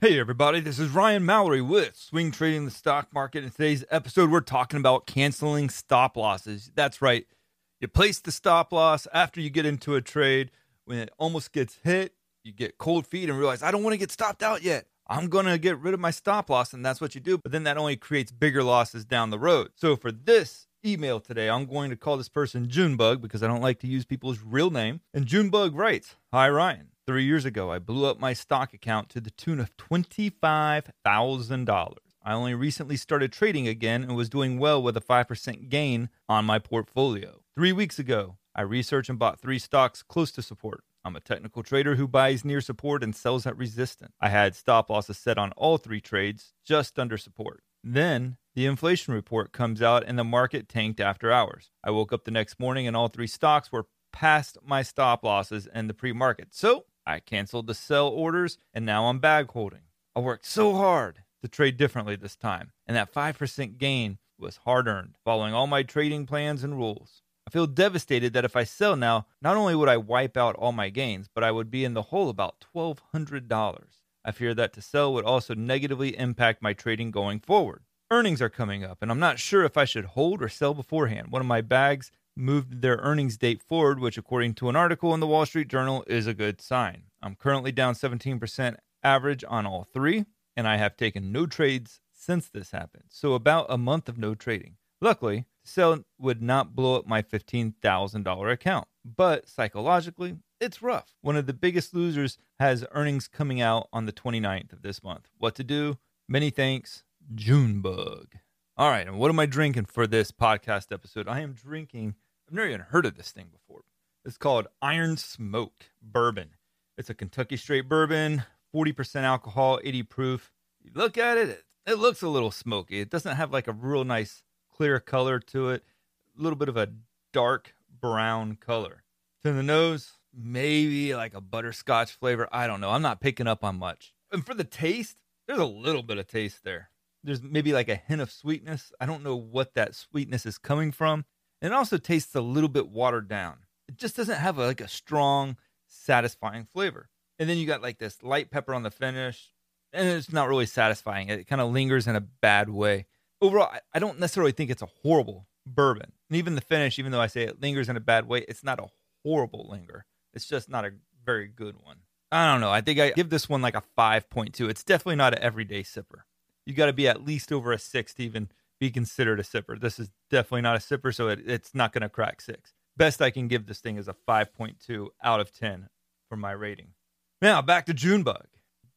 Hey, everybody, this is Ryan Mallory with Swing Trading the Stock Market. In today's episode, we're talking about canceling stop losses. That's right. You place the stop loss after you get into a trade. When it almost gets hit, you get cold feet and realize, I don't want to get stopped out yet. I'm going to get rid of my stop loss. And that's what you do. But then that only creates bigger losses down the road. So for this email today, I'm going to call this person Junebug because I don't like to use people's real name. And Junebug writes Hi, Ryan. Three years ago, I blew up my stock account to the tune of $25,000. I only recently started trading again and was doing well with a 5% gain on my portfolio. Three weeks ago, I researched and bought three stocks close to support. I'm a technical trader who buys near support and sells at resistance. I had stop losses set on all three trades, just under support. Then the inflation report comes out and the market tanked after hours. I woke up the next morning and all three stocks were past my stop losses and the pre market. So I canceled the sell orders and now I'm bag holding. I worked so hard to trade differently this time, and that 5% gain was hard earned, following all my trading plans and rules. I feel devastated that if I sell now, not only would I wipe out all my gains, but I would be in the hole about $1,200. I fear that to sell would also negatively impact my trading going forward. Earnings are coming up, and I'm not sure if I should hold or sell beforehand. One of my bags moved their earnings date forward, which, according to an article in the Wall Street Journal, is a good sign. I'm currently down 17% average on all three, and I have taken no trades since this happened. So, about a month of no trading. Luckily, sell would not blow up my $15,000 account, but psychologically, it's rough. One of the biggest losers has earnings coming out on the 29th of this month. What to do? Many thanks, Junebug. All right, and what am I drinking for this podcast episode? I am drinking I've never even heard of this thing before. It's called Iron Smoke Bourbon. It's a Kentucky straight bourbon, 40% alcohol, 80 proof. You look at it, it looks a little smoky. It doesn't have like a real nice clear color to it, a little bit of a dark brown color. To the nose, maybe like a butterscotch flavor. I don't know. I'm not picking up on much. And for the taste, there's a little bit of taste there. There's maybe like a hint of sweetness. I don't know what that sweetness is coming from. And it also tastes a little bit watered down. It just doesn't have a, like a strong, satisfying flavor. And then you got like this light pepper on the finish, and it's not really satisfying. It kind of lingers in a bad way. Overall, I, I don't necessarily think it's a horrible bourbon. And even the finish, even though I say it lingers in a bad way, it's not a horrible linger. It's just not a very good one. I don't know. I think I give this one like a 5.2. It's definitely not an everyday sipper. You got to be at least over a six to even be considered a sipper. This is definitely not a sipper, so it, it's not going to crack six. Best I can give this thing is a 5.2 out of 10 for my rating. Now back to Junebug.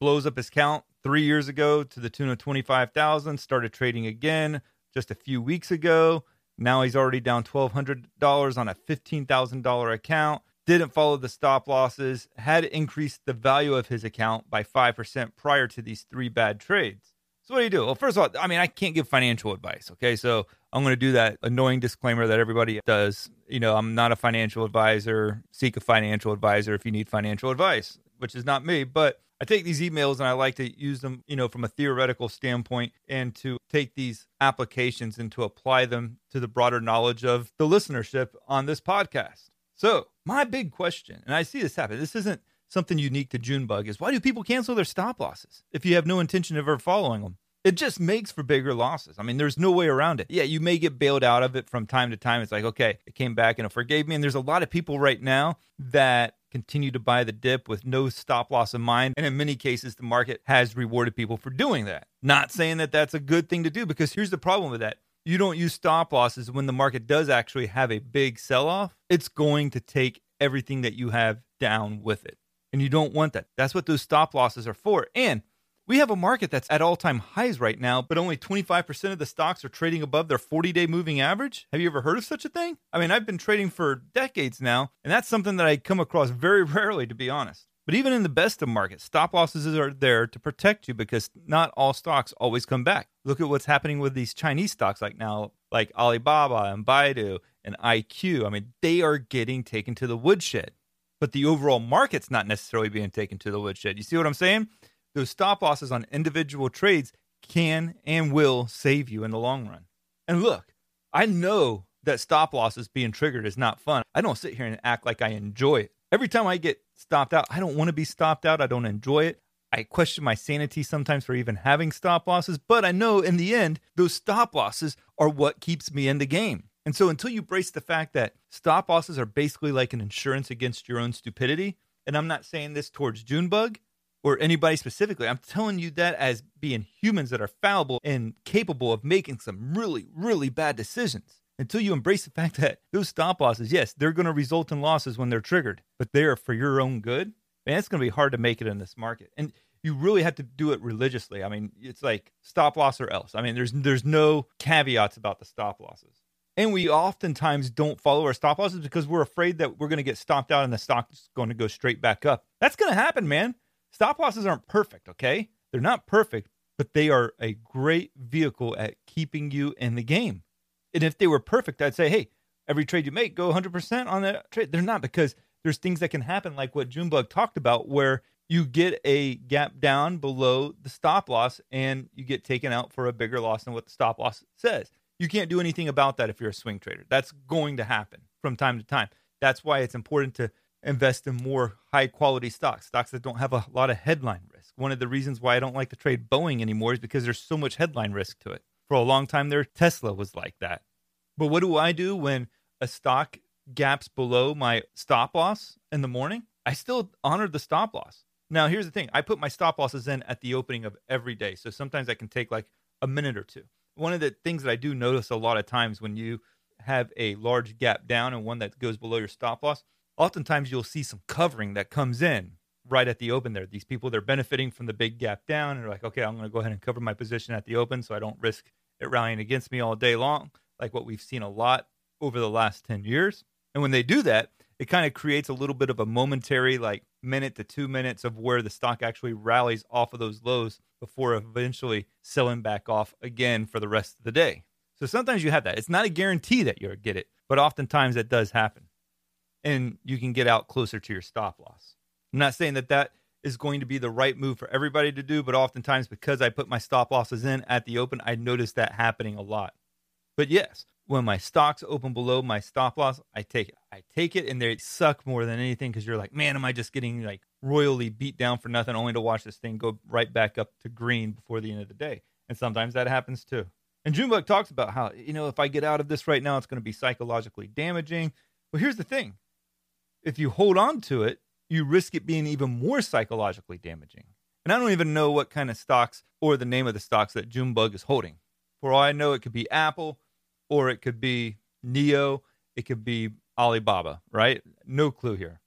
Blows up his count three years ago to the tune of 25,000. Started trading again just a few weeks ago. Now he's already down $1,200 on a $15,000 account. Didn't follow the stop losses. Had increased the value of his account by 5% prior to these three bad trades. So what do you do? Well, first of all, I mean, I can't give financial advice. Okay, so I'm going to do that annoying disclaimer that everybody does. You know, I'm not a financial advisor. Seek a financial advisor if you need financial advice, which is not me. But I take these emails and I like to use them, you know, from a theoretical standpoint and to take these applications and to apply them to the broader knowledge of the listenership on this podcast. So, my big question, and I see this happen, this isn't something unique to Junebug is why do people cancel their stop losses if you have no intention of ever following them? It just makes for bigger losses. I mean, there's no way around it. Yeah, you may get bailed out of it from time to time. It's like, okay, it came back and it forgave me. And there's a lot of people right now that continue to buy the dip with no stop loss in mind. And in many cases, the market has rewarded people for doing that. Not saying that that's a good thing to do because here's the problem with that. You don't use stop losses when the market does actually have a big sell off. It's going to take everything that you have down with it. And you don't want that. That's what those stop losses are for. And we have a market that's at all time highs right now, but only 25% of the stocks are trading above their 40 day moving average. Have you ever heard of such a thing? I mean, I've been trading for decades now, and that's something that I come across very rarely, to be honest. But even in the best of markets, stop losses are there to protect you because not all stocks always come back. Look at what's happening with these Chinese stocks like now, like Alibaba and Baidu and IQ. I mean, they are getting taken to the woodshed, but the overall market's not necessarily being taken to the woodshed. You see what I'm saying? those stop losses on individual trades can and will save you in the long run. And look, I know that stop losses being triggered is not fun. I don't sit here and act like I enjoy it. Every time I get stopped out, I don't want to be stopped out. I don't enjoy it. I question my sanity sometimes for even having stop losses, but I know in the end, those stop losses are what keeps me in the game. And so until you brace the fact that stop losses are basically like an insurance against your own stupidity, and I'm not saying this towards Junebug, or anybody specifically. I'm telling you that as being humans that are fallible and capable of making some really, really bad decisions. Until you embrace the fact that those stop losses, yes, they're going to result in losses when they're triggered, but they are for your own good. Man, it's going to be hard to make it in this market. And you really have to do it religiously. I mean, it's like stop loss or else. I mean, there's there's no caveats about the stop losses. And we oftentimes don't follow our stop losses because we're afraid that we're going to get stopped out and the stock is going to go straight back up. That's going to happen, man. Stop losses aren't perfect, okay? They're not perfect, but they are a great vehicle at keeping you in the game. And if they were perfect, I'd say, hey, every trade you make, go 100% on that trade. They're not because there's things that can happen, like what Junebug talked about, where you get a gap down below the stop loss and you get taken out for a bigger loss than what the stop loss says. You can't do anything about that if you're a swing trader. That's going to happen from time to time. That's why it's important to invest in more high quality stocks, stocks that don't have a lot of headline risk. One of the reasons why I don't like to trade Boeing anymore is because there's so much headline risk to it. For a long time there, Tesla was like that. But what do I do when a stock gaps below my stop loss in the morning? I still honor the stop loss. Now, here's the thing I put my stop losses in at the opening of every day. So sometimes I can take like a minute or two. One of the things that I do notice a lot of times when you have a large gap down and one that goes below your stop loss, oftentimes you'll see some covering that comes in right at the open there. These people they're benefiting from the big gap down and they're like, okay, I'm going to go ahead and cover my position at the open so I don't risk it rallying against me all day long, like what we've seen a lot over the last 10 years. And when they do that, it kind of creates a little bit of a momentary, like minute to two minutes of where the stock actually rallies off of those lows before eventually selling back off again for the rest of the day. So sometimes you have that. It's not a guarantee that you'll get it, but oftentimes that does happen and you can get out closer to your stop loss. I'm not saying that that is going to be the right move for everybody to do, but oftentimes because I put my stop losses in at the open, I notice that happening a lot. But yes, when my stocks open below my stop loss, I take it. I take it and they suck more than anything because you're like, man, am I just getting like royally beat down for nothing only to watch this thing go right back up to green before the end of the day? And sometimes that happens too. And Junebug talks about how, you know, if I get out of this right now, it's going to be psychologically damaging. Well, here's the thing if you hold on to it, you risk it being even more psychologically damaging. And I don't even know what kind of stocks or the name of the stocks that Junebug is holding. For all I know, it could be Apple or it could be NIO, it could be Alibaba, right? No clue here.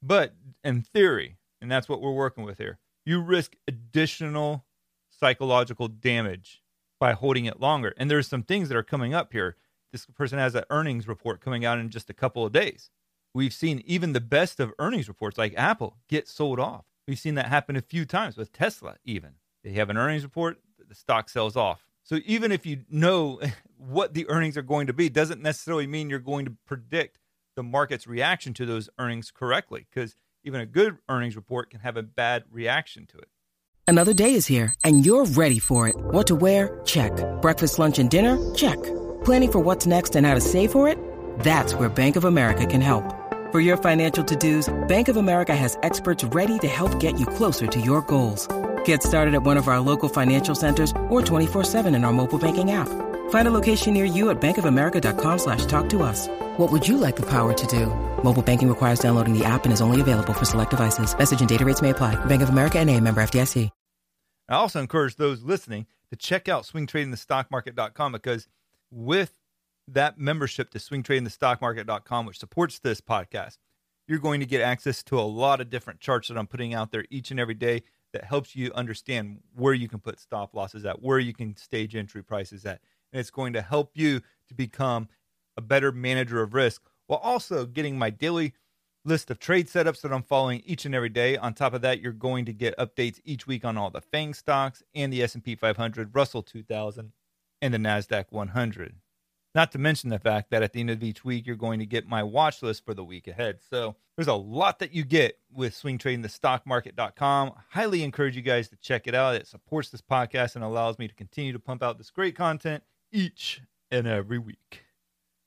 But in theory, and that's what we're working with here, you risk additional psychological damage by holding it longer. And there's some things that are coming up here. This person has an earnings report coming out in just a couple of days. We've seen even the best of earnings reports like Apple get sold off. We've seen that happen a few times with Tesla, even. They have an earnings report, the stock sells off. So even if you know what the earnings are going to be, doesn't necessarily mean you're going to predict the market's reaction to those earnings correctly, because even a good earnings report can have a bad reaction to it. Another day is here, and you're ready for it. What to wear? Check. Breakfast, lunch, and dinner? Check. Planning for what's next and how to save for it? That's where Bank of America can help. For your financial to-dos, Bank of America has experts ready to help get you closer to your goals. Get started at one of our local financial centers or 24-7 in our mobile banking app. Find a location near you at bankofamerica.com slash talk to us. What would you like the power to do? Mobile banking requires downloading the app and is only available for select devices. Message and data rates may apply. Bank of America and a member FDIC. I also encourage those listening to check out swingtradingthestockmarket.com because with that membership to swingtradingthestockmarket.com, which supports this podcast, you're going to get access to a lot of different charts that I'm putting out there each and every day that helps you understand where you can put stop losses at, where you can stage entry prices at. And it's going to help you to become a better manager of risk while also getting my daily list of trade setups that I'm following each and every day. On top of that, you're going to get updates each week on all the FANG stocks and the S&P 500, Russell 2000, and the Nasdaq 100. Not to mention the fact that at the end of each week, you're going to get my watch list for the week ahead. So there's a lot that you get with swingtradingthestockmarket.com. Highly encourage you guys to check it out. It supports this podcast and allows me to continue to pump out this great content each and every week.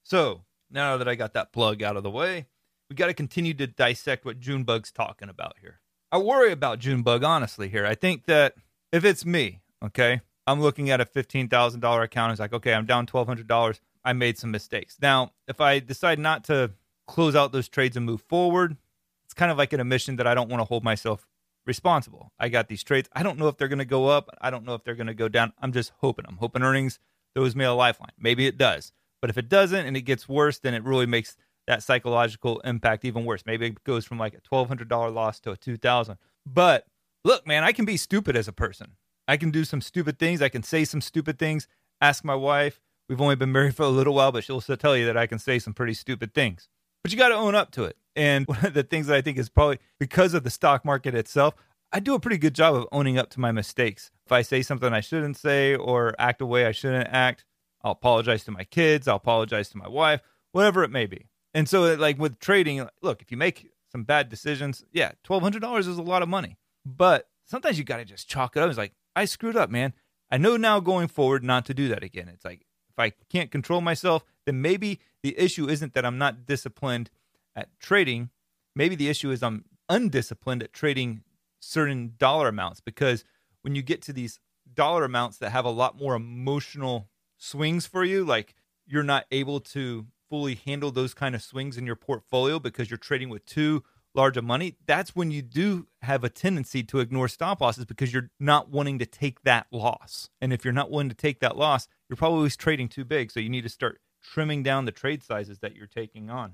So now that I got that plug out of the way, we got to continue to dissect what Junebug's talking about here. I worry about Junebug, honestly, here. I think that if it's me, okay, I'm looking at a $15,000 account. It's like, okay, I'm down $1,200. I made some mistakes. Now, if I decide not to close out those trades and move forward, it's kind of like an admission that I don't want to hold myself responsible. I got these trades. I don't know if they're going to go up. I don't know if they're going to go down. I'm just hoping. I'm hoping earnings throws me a lifeline. Maybe it does. But if it doesn't and it gets worse, then it really makes that psychological impact even worse. Maybe it goes from like a $1,200 loss to a 2000 But look, man, I can be stupid as a person. I can do some stupid things. I can say some stupid things. Ask my wife. We've only been married for a little while, but she'll still tell you that I can say some pretty stupid things. But you got to own up to it. And one of the things that I think is probably because of the stock market itself, I do a pretty good job of owning up to my mistakes. If I say something I shouldn't say or act a way I shouldn't act, I'll apologize to my kids, I'll apologize to my wife, whatever it may be. And so, like with trading, look, if you make some bad decisions, yeah, $1,200 is a lot of money. But sometimes you got to just chalk it up. It's like, I screwed up, man. I know now going forward not to do that again. It's like, if I can't control myself, then maybe the issue isn't that I'm not disciplined at trading. Maybe the issue is I'm undisciplined at trading certain dollar amounts because when you get to these dollar amounts that have a lot more emotional swings for you, like you're not able to fully handle those kind of swings in your portfolio because you're trading with too large of money, that's when you do have a tendency to ignore stop losses because you're not wanting to take that loss. And if you're not willing to take that loss, you're probably always trading too big. So you need to start trimming down the trade sizes that you're taking on.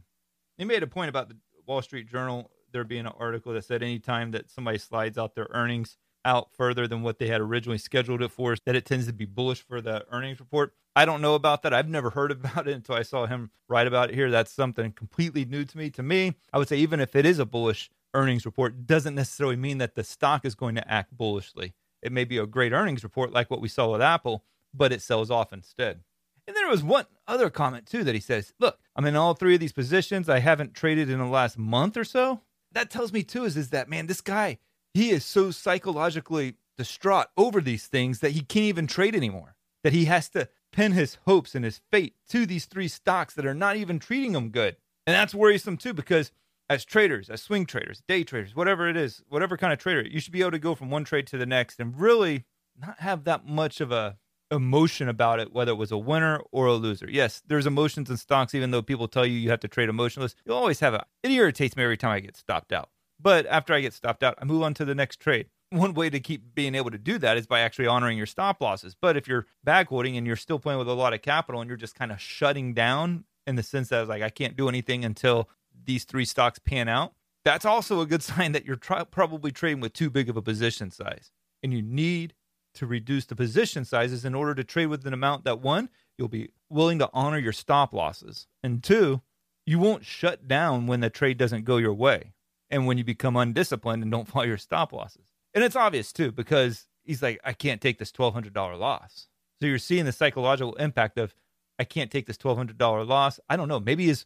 He made a point about the Wall Street Journal there being an article that said anytime that somebody slides out their earnings out further than what they had originally scheduled it for, that it tends to be bullish for the earnings report. I don't know about that. I've never heard about it until I saw him write about it here. That's something completely new to me. To me, I would say even if it is a bullish earnings report, doesn't necessarily mean that the stock is going to act bullishly. It may be a great earnings report like what we saw with Apple, but it sells off instead. And there was one other comment too that he says, "Look, I'm in all three of these positions. I haven't traded in the last month or so." That tells me too is is that man, this guy he is so psychologically distraught over these things that he can't even trade anymore. That he has to pin his hopes and his fate to these three stocks that are not even treating him good. And that's worrisome too, because as traders, as swing traders, day traders, whatever it is, whatever kind of trader, you should be able to go from one trade to the next and really not have that much of a emotion about it, whether it was a winner or a loser. Yes, there's emotions in stocks, even though people tell you you have to trade emotionless. You'll always have it. It irritates me every time I get stopped out. But after I get stopped out, I move on to the next trade. One way to keep being able to do that is by actually honoring your stop losses. But if you're bag holding and you're still playing with a lot of capital and you're just kind of shutting down in the sense that like I can't do anything until these three stocks pan out, that's also a good sign that you're probably trading with too big of a position size. And you need to reduce the position sizes in order to trade with an amount that one, you'll be willing to honor your stop losses. And two, you won't shut down when the trade doesn't go your way and when you become undisciplined and don't follow your stop losses. And it's obvious too, because he's like, I can't take this $1,200 loss. So you're seeing the psychological impact of, I can't take this $1,200 loss. I don't know. Maybe his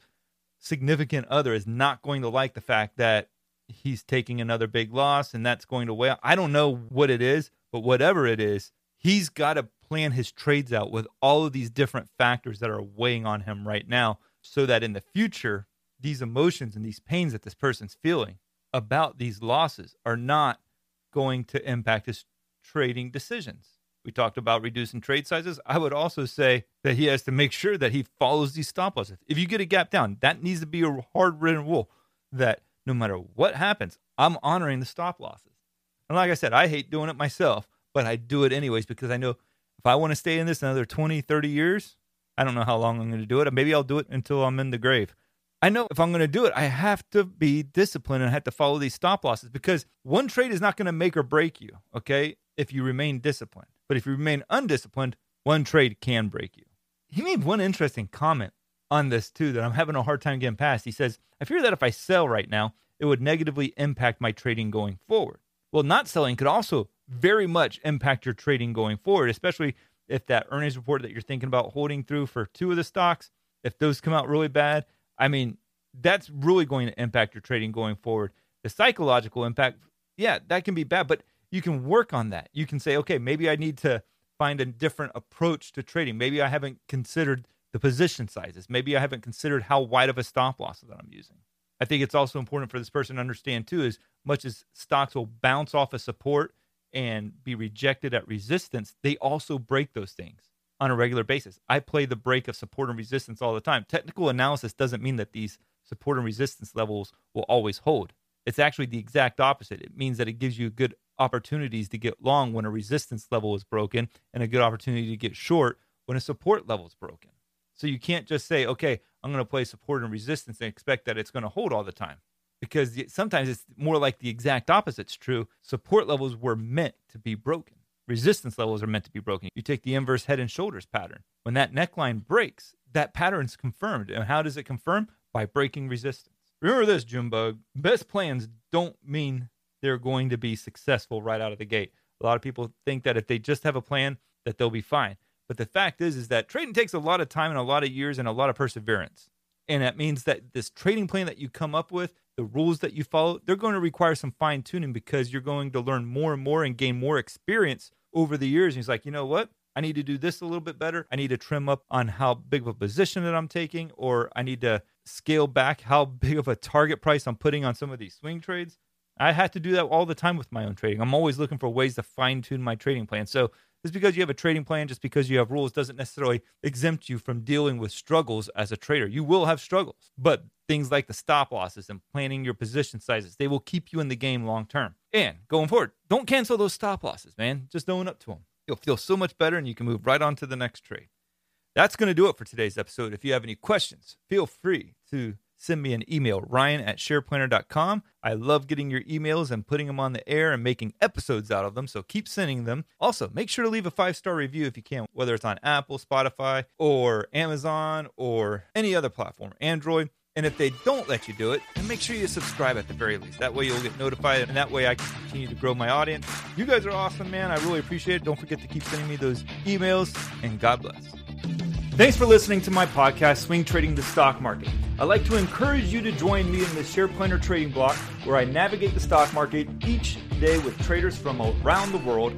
significant other is not going to like the fact that he's taking another big loss and that's going to weigh. I don't know what it is, but whatever it is, he's got to plan his trades out with all of these different factors that are weighing on him right now so that in the future these emotions and these pains that this person's feeling about these losses are not going to impact his trading decisions. We talked about reducing trade sizes. I would also say that he has to make sure that he follows these stop losses. If you get a gap down, that needs to be a hard written rule that no matter what happens, I'm honoring the stop losses. And like I said, I hate doing it myself, but I do it anyways because I know if I want to stay in this another 20, 30 years, I don't know how long I'm going to do it. Maybe I'll do it until I'm in the grave. I know if I'm going to do it, I have to be disciplined and I have to follow these stop losses because one trade is not going to make or break you, okay, if you remain disciplined. But if you remain undisciplined, one trade can break you. He made one interesting comment on this too that I'm having a hard time getting past. He says, I fear that if I sell right now, it would negatively impact my trading going forward. Well, not selling could also very much impact your trading going forward, especially if that earnings report that you're thinking about holding through for two of the stocks, if those come out really bad, I mean, that's really going to impact your trading going forward. The psychological impact, yeah, that can be bad, but you can work on that. You can say, okay, maybe I need to find a different approach to trading. Maybe I haven't considered the position sizes. Maybe I haven't considered how wide of a stop loss that I'm using. I think it's also important for this person to understand too, as much as stocks will bounce off a of support and be rejected at resistance, they also break those things on a regular basis. I play the break of support and resistance all the time. Technical analysis doesn't mean that these support and resistance levels will always hold. It's actually the exact opposite. It means that it gives you good opportunities to get long when a resistance level is broken and a good opportunity to get short when a support level is broken. So you can't just say, okay, I'm going to play support and resistance and expect that it's going to hold all the time. Because sometimes it's more like the exact opposite's true. Support levels were meant to be broken. Resistance levels are meant to be broken. You take the inverse head and shoulders pattern. When that neckline breaks, that pattern's confirmed. And how does it confirm? By breaking resistance. Remember this, Junebug. Best plans don't mean they're going to be successful right out of the gate. A lot of people think that if they just have a plan, that they'll be fine. But the fact is, is that trading takes a lot of time and a lot of years and a lot of perseverance. And that means that this trading plan that you come up with, the rules that you follow, they're going to require some fine tuning because you're going to learn more and more and gain more experience over the years. And he's like, you know what? I need to do this a little bit better. I need to trim up on how big of a position that I'm taking, or I need to scale back how big of a target price I'm putting on some of these swing trades. I have to do that all the time with my own trading. I'm always looking for ways to fine tune my trading plan. So just because you have a trading plan, just because you have rules, doesn't necessarily exempt you from dealing with struggles as a trader. You will have struggles, but things like the stop losses and planning your position sizes, they will keep you in the game long term. And going forward, don't cancel those stop losses, man. Just own up to them. You'll feel so much better and you can move right on to the next trade. That's going to do it for today's episode. If you have any questions, feel free to send me an email, ryan at shareplanner.com. I love getting your emails and putting them on the air and making episodes out of them, so keep sending them. Also, make sure to leave a five star review if you can, whether it's on Apple, Spotify, or Amazon, or any other platform, Android. And if they don't let you do it, then make sure you subscribe at the very least. That way you'll get notified, and that way I can continue to grow my audience. You guys are awesome, man. I really appreciate it. Don't forget to keep sending me those emails, and God bless. Thanks for listening to my podcast, Swing Trading the Stock Market. I'd like to encourage you to join me in the SharePlanner Trading Block, where I navigate the stock market each day with traders from around the world.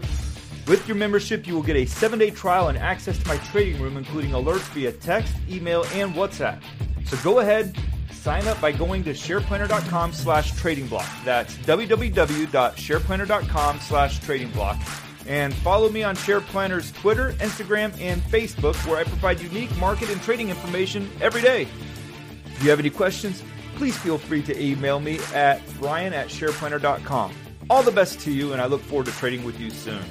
With your membership, you will get a seven day trial and access to my trading room, including alerts via text, email, and WhatsApp. So go ahead, sign up by going to shareplanner.com slash trading block. That's www.shareplanner.com slash trading block and follow me on SharePlanner's Twitter, Instagram, and Facebook, where I provide unique market and trading information every day. If you have any questions, please feel free to email me at ryan at shareplanner.com. All the best to you, and I look forward to trading with you soon.